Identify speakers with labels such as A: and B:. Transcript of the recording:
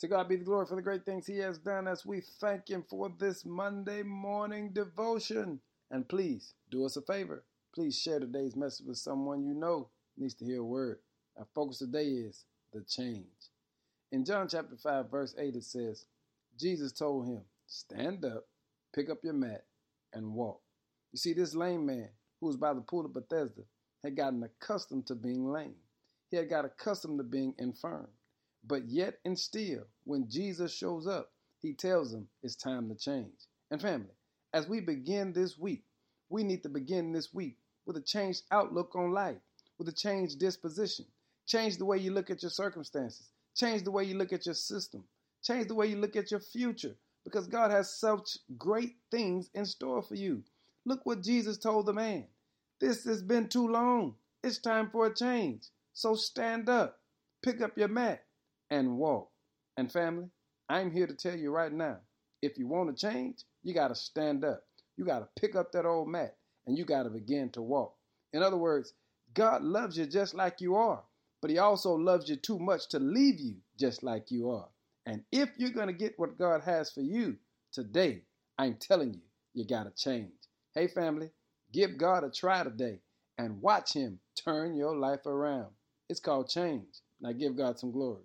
A: To God be the glory for the great things He has done as we thank Him for this Monday morning devotion. And please do us a favor. Please share today's message with someone you know needs to hear a word. Our focus today is the change. In John chapter 5, verse 8, it says, Jesus told him, Stand up, pick up your mat, and walk. You see, this lame man who was by the pool of Bethesda had gotten accustomed to being lame. He had got accustomed to being infirm. But yet and still, when Jesus shows up, he tells them it's time to change. And family, as we begin this week, we need to begin this week with a changed outlook on life, with a changed disposition. Change the way you look at your circumstances. Change the way you look at your system. Change the way you look at your future because God has such great things in store for you. Look what Jesus told the man. This has been too long. It's time for a change. So stand up, pick up your mat, and walk. And family, I'm here to tell you right now if you want to change, you got to stand up. You got to pick up that old mat and you got to begin to walk. In other words, God loves you just like you are, but He also loves you too much to leave you just like you are. And if you're going to get what God has for you today, I'm telling you, you got to change. Hey, family, give God a try today and watch Him turn your life around. It's called change. Now give God some glory.